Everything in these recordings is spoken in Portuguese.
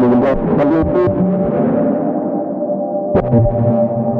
Thank you.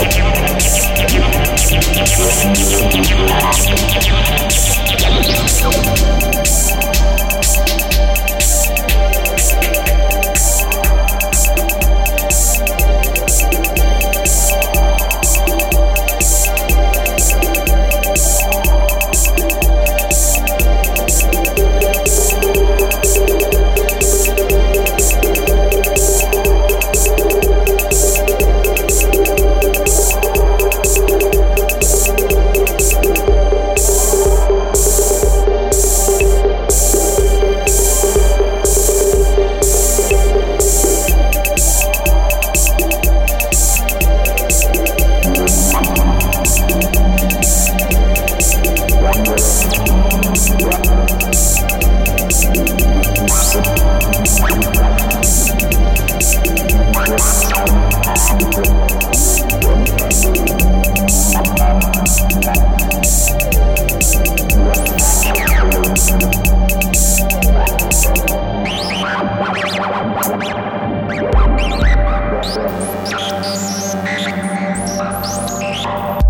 Thank Thank you.